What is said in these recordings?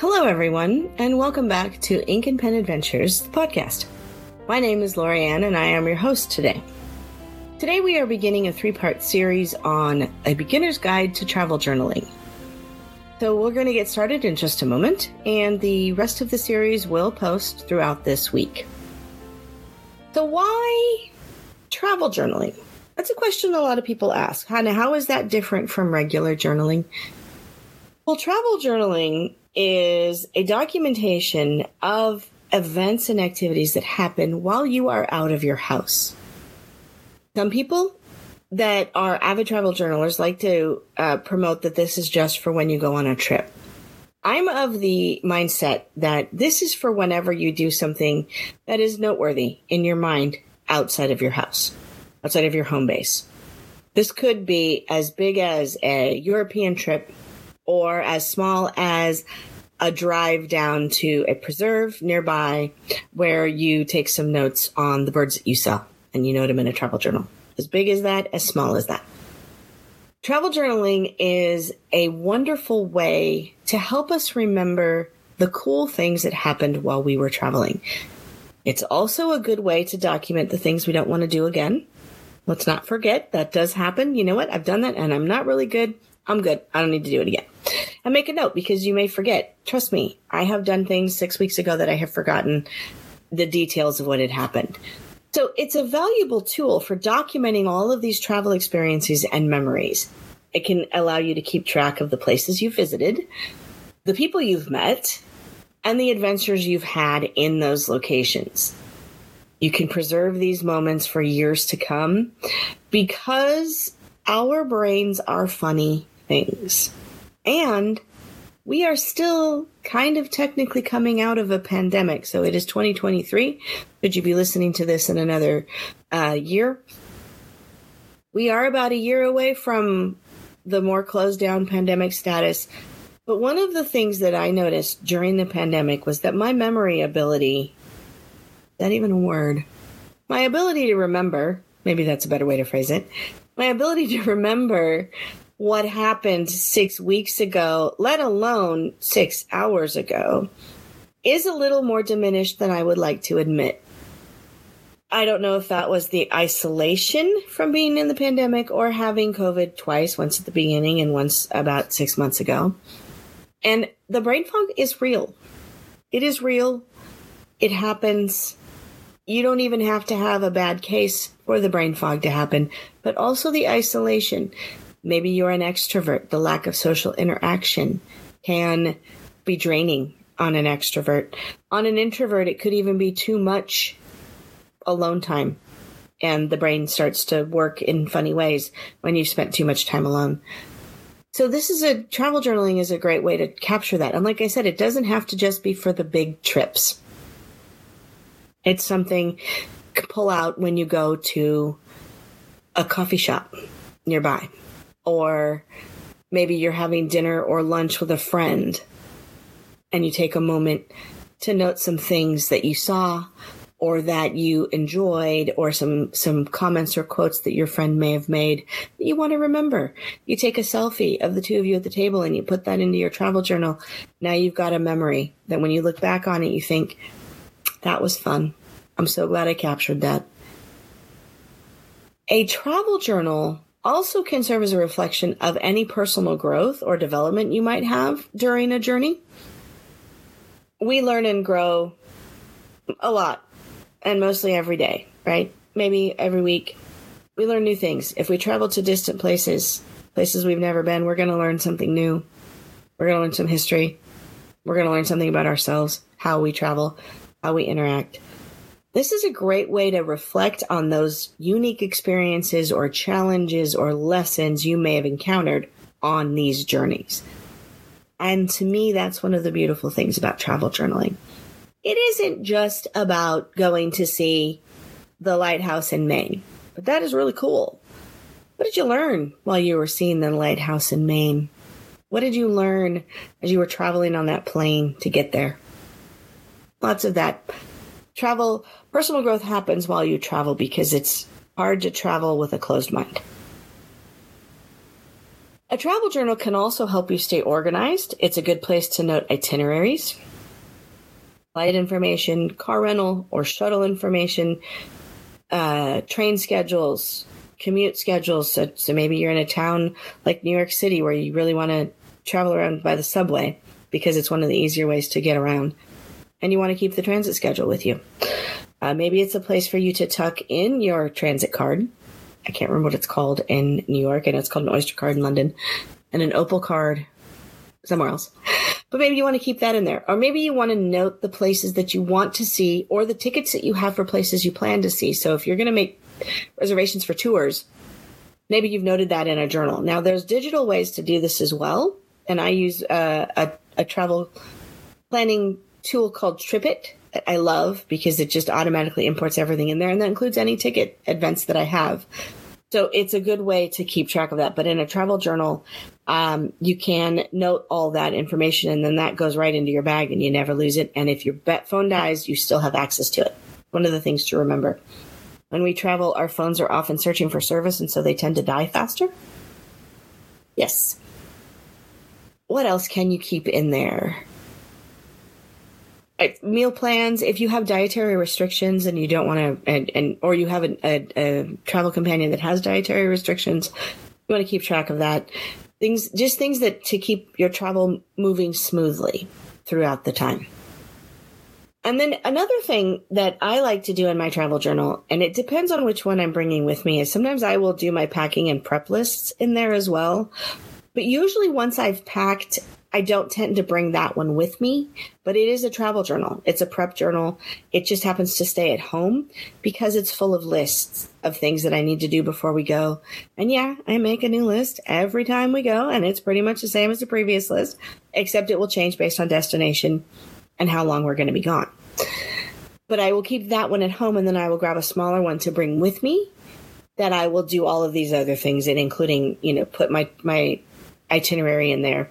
Hello, everyone, and welcome back to Ink and Pen Adventures, the podcast. My name is Lorianne, and I am your host today. Today, we are beginning a three part series on a beginner's guide to travel journaling. So, we're going to get started in just a moment, and the rest of the series will post throughout this week. So, why travel journaling? That's a question a lot of people ask. Hannah, how is that different from regular journaling? Well, travel journaling is a documentation of events and activities that happen while you are out of your house. Some people that are avid travel journalers like to uh, promote that this is just for when you go on a trip. I'm of the mindset that this is for whenever you do something that is noteworthy in your mind outside of your house, outside of your home base. This could be as big as a European trip or as small as a drive down to a preserve nearby where you take some notes on the birds that you saw and you note them in a travel journal. As big as that, as small as that. Travel journaling is a wonderful way to help us remember the cool things that happened while we were traveling. It's also a good way to document the things we don't want to do again. Let's not forget that does happen. You know what? I've done that and I'm not really good. I'm good. I don't need to do it again. And make a note because you may forget. Trust me, I have done things six weeks ago that I have forgotten the details of what had happened. So it's a valuable tool for documenting all of these travel experiences and memories. It can allow you to keep track of the places you visited, the people you've met, and the adventures you've had in those locations. You can preserve these moments for years to come because our brains are funny things. And we are still kind of technically coming out of a pandemic. So it is 2023. Could you be listening to this in another uh, year? We are about a year away from the more closed down pandemic status. But one of the things that I noticed during the pandemic was that my memory ability, that even a word, my ability to remember, maybe that's a better way to phrase it, my ability to remember what happened six weeks ago, let alone six hours ago, is a little more diminished than I would like to admit. I don't know if that was the isolation from being in the pandemic or having COVID twice, once at the beginning and once about six months ago. And the brain fog is real. It is real. It happens. You don't even have to have a bad case for the brain fog to happen, but also the isolation. Maybe you're an extrovert. The lack of social interaction can be draining on an extrovert. On an introvert, it could even be too much alone time. And the brain starts to work in funny ways when you've spent too much time alone. So this is a travel journaling is a great way to capture that. And like I said, it doesn't have to just be for the big trips. It's something pull out when you go to a coffee shop nearby or maybe you're having dinner or lunch with a friend and you take a moment to note some things that you saw or that you enjoyed or some some comments or quotes that your friend may have made that you want to remember. You take a selfie of the two of you at the table and you put that into your travel journal. Now you've got a memory that when you look back on it you think that was fun. I'm so glad I captured that. A travel journal also can serve as a reflection of any personal growth or development you might have during a journey. We learn and grow a lot and mostly every day, right? Maybe every week. We learn new things. If we travel to distant places, places we've never been, we're going to learn something new. We're going to learn some history. We're going to learn something about ourselves, how we travel, how we interact. This is a great way to reflect on those unique experiences or challenges or lessons you may have encountered on these journeys. And to me, that's one of the beautiful things about travel journaling. It isn't just about going to see the lighthouse in Maine, but that is really cool. What did you learn while you were seeing the lighthouse in Maine? What did you learn as you were traveling on that plane to get there? Lots of that travel, personal growth happens while you travel because it's hard to travel with a closed mind. A travel journal can also help you stay organized. It's a good place to note itineraries, flight information, car rental or shuttle information, uh, train schedules, commute schedules. So, so maybe you're in a town like New York City where you really want to travel around by the subway because it's one of the easier ways to get around. And you want to keep the transit schedule with you. Uh, maybe it's a place for you to tuck in your transit card I can't remember what it's called in New York, and it's called an Oyster card in London, and an Opal card somewhere else. But maybe you want to keep that in there. Or maybe you want to note the places that you want to see or the tickets that you have for places you plan to see. So if you're going to make reservations for tours, maybe you've noted that in a journal. Now, there's digital ways to do this as well. And I use uh, a, a travel planning tool called TripIt I love because it just automatically imports everything in there and that includes any ticket events that I have. So it's a good way to keep track of that. But in a travel journal, um, you can note all that information and then that goes right into your bag and you never lose it. And if your phone dies, you still have access to it. One of the things to remember. When we travel, our phones are often searching for service and so they tend to die faster. Yes. What else can you keep in there? Uh, meal plans if you have dietary restrictions and you don't want to and, and or you have a, a, a, travel companion that has dietary restrictions you want to keep track of that things just things that to keep your travel moving smoothly throughout the time and then another thing that I like to do in my travel journal, and it depends on which one I'm bringing with me, is sometimes I will do my packing and prep lists in there as well. But usually, once I've packed I don't tend to bring that one with me, but it is a travel journal. It's a prep journal. It just happens to stay at home because it's full of lists of things that I need to do before we go. And yeah, I make a new list every time we go, and it's pretty much the same as the previous list, except it will change based on destination and how long we're going to be gone. But I will keep that one at home and then I will grab a smaller one to bring with me that I will do all of these other things in, including, you know, put my, my itinerary in there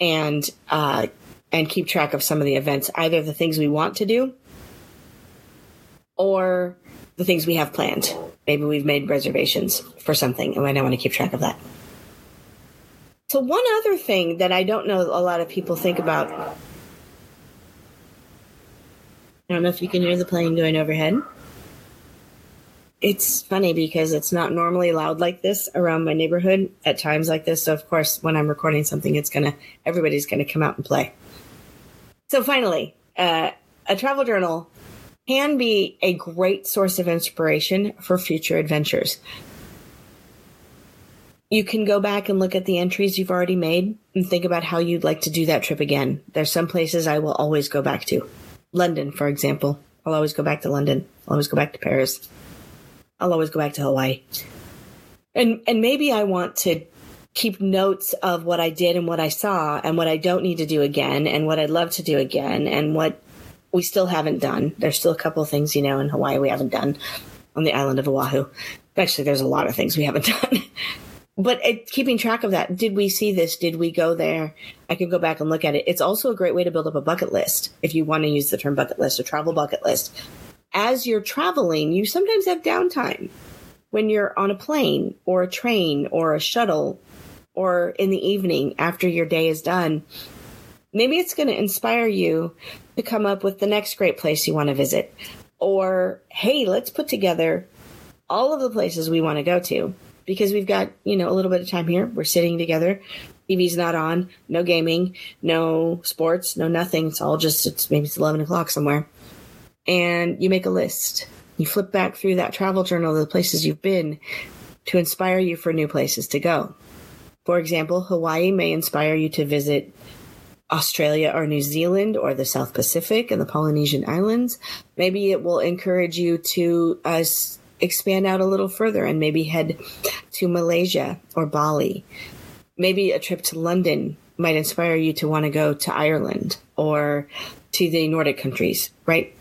and uh, and keep track of some of the events, either the things we want to do or the things we have planned. Maybe we've made reservations for something, and I want to keep track of that. So, one other thing that I don't know a lot of people think about. I don't know if you can hear the plane going overhead it's funny because it's not normally loud like this around my neighborhood at times like this. So of course, when I'm recording something, it's gonna everybody's gonna come out and play. So finally, uh, a travel journal can be a great source of inspiration for future adventures. You can go back and look at the entries you've already made and think about how you'd like to do that trip again. There's some places I will always go back to. London, for example. I'll always go back to London. I'll always go back to Paris. I'll always go back to Hawaii. And and maybe I want to keep notes of what I did and what I saw and what I don't need to do again and what I'd love to do again and what we still haven't done. There's still a couple of things, you know, in Hawaii we haven't done on the island of Oahu. Actually, there's a lot of things we haven't done. but it, keeping track of that, did we see this? Did we go there? I can go back and look at it. It's also a great way to build up a bucket list if you want to use the term bucket list, a travel bucket list as you're traveling, you sometimes have downtime when you're on a plane or a train or a shuttle or in the evening after your day is done. Maybe it's going to inspire you to come up with the next great place you want to visit. Or, hey, let's put together all of the places we want to go to because we've got, you know, a little bit of time here. We're sitting together. TV's not on, no gaming, no sports, no nothing. It's all just, it's maybe it's 11 o'clock somewhere and you make a list. You flip back through that travel journal of the places you've been to inspire you for new places to go. For example, Hawaii may inspire you to visit Australia or New Zealand or the South Pacific and the Polynesian Islands. Maybe it will encourage you to uh, expand out a little further and maybe head to Malaysia or Bali. Maybe a trip to London might inspire you to want to go to Ireland or to the Nordic countries, right?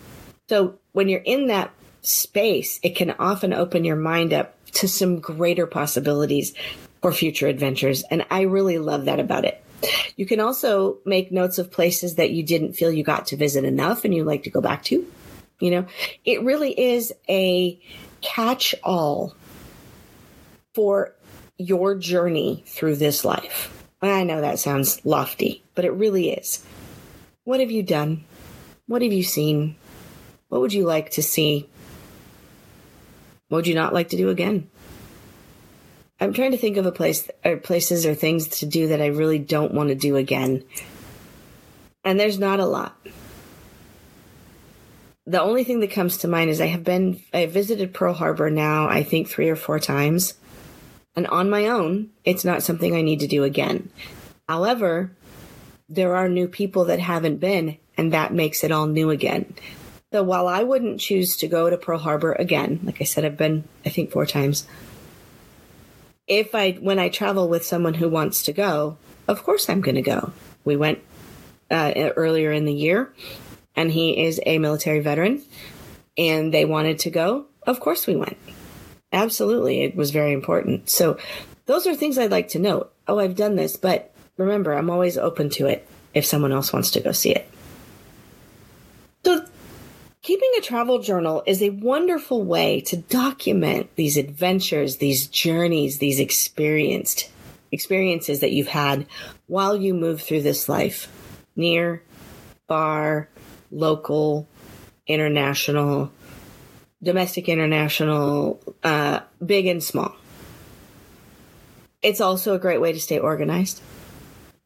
So when you're in that space, it can often open your mind up to some greater possibilities for future adventures. And I really love that about it. You can also make notes of places that you didn't feel you got to visit enough and you like to go back to. You know, it really is a catch all for your journey through this life. I know that sounds lofty, but it really is. What have you done? What have you seen? What would you like to see? What would you not like to do again? I'm trying to think of a place or places or things to do that I really don't want to do again. And there's not a lot. The only thing that comes to mind is I have been I have visited Pearl Harbor now I think 3 or 4 times. And on my own, it's not something I need to do again. However, there are new people that haven't been and that makes it all new again. So while I wouldn't choose to go to Pearl Harbor again, like I said I've been I think 4 times if I when I travel with someone who wants to go, of course I'm going to go. We went uh, earlier in the year, and he is a military veteran, and they wanted to go. Of course we went. Absolutely, it was very important. So those are things I'd like to note. Oh, I've done this, but remember, I'm always open to it if someone else wants to go see it. So Keeping a travel journal is a wonderful way to document these adventures, these journeys, these experienced experiences that you've had while you move through this life. Near, far, local, international, domestic, international, uh, big and small. It's also a great way to stay organized.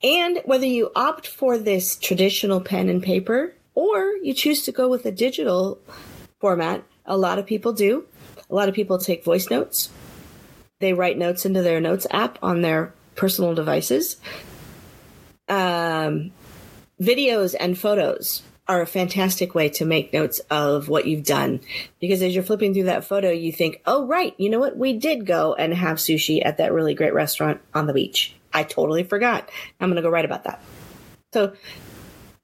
And whether you opt for this traditional pen and paper or you choose to go with a digital format. A lot of people do. A lot of people take voice notes. They write notes into their notes app on their personal devices. Um, videos and photos are a fantastic way to make notes of what you've done because as you're flipping through that photo, you think, oh, right, you know what? We did go and have sushi at that really great restaurant on the beach. I totally forgot. I'm going to go write about that. So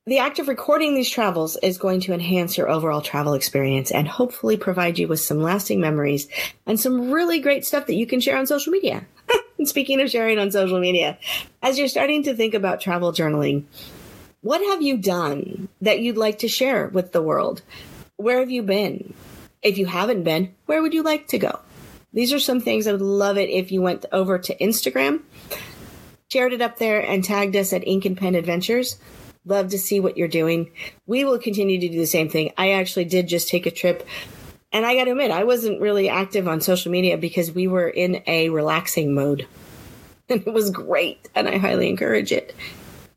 the act of recording these travels is going to enhance your overall travel experience and hopefully provide you with some lasting memories and some really great stuff that you can share on social media. and speaking of sharing on social media, as you're starting to think about travel journaling, what have you done that you'd like to share with the world? Where have you been? If you haven't been, where would you like to go? These are some things I would love it if you went over to Instagram, shared it up there, and tagged us at Ink and Pen Adventures Love to see what you're doing. We will continue to do the same thing. I actually did just take a trip and I got to admit, I wasn't really active on social media because we were in a relaxing mode. And it was great. And I highly encourage it,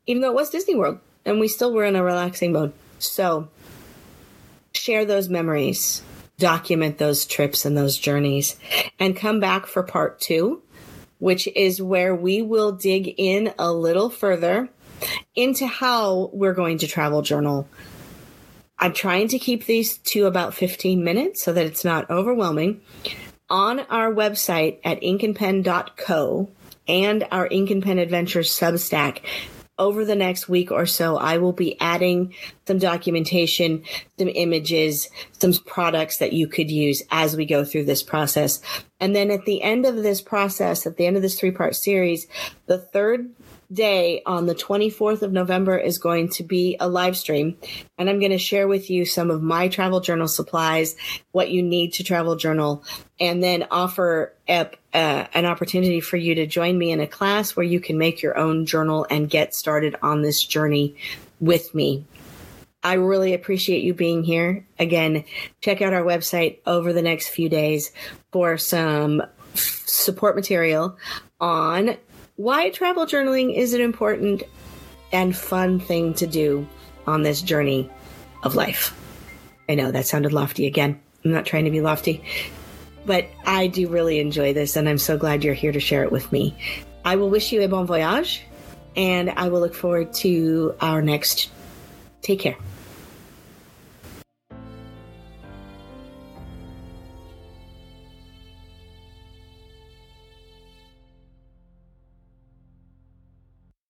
even though it was Disney World and we still were in a relaxing mode. So share those memories, document those trips and those journeys, and come back for part two, which is where we will dig in a little further into how we're going to travel journal. I'm trying to keep these to about 15 minutes so that it's not overwhelming. On our website at inkandpen.co and our Ink and Pen Adventures Substack, over the next week or so, I will be adding some documentation, some images, some products that you could use as we go through this process. And then at the end of this process, at the end of this three part series, the third day on the 24th of November is going to be a live stream. And I'm going to share with you some of my travel journal supplies, what you need to travel journal, and then offer up uh, an opportunity for you to join me in a class where you can make your own journal and get started on this journey with me. I really appreciate you being here. Again, check out our website over the next few days for some support material on why travel journaling is an important and fun thing to do on this journey of life. I know that sounded lofty again. I'm not trying to be lofty, but I do really enjoy this, and I'm so glad you're here to share it with me. I will wish you a bon voyage, and I will look forward to our next. Take care.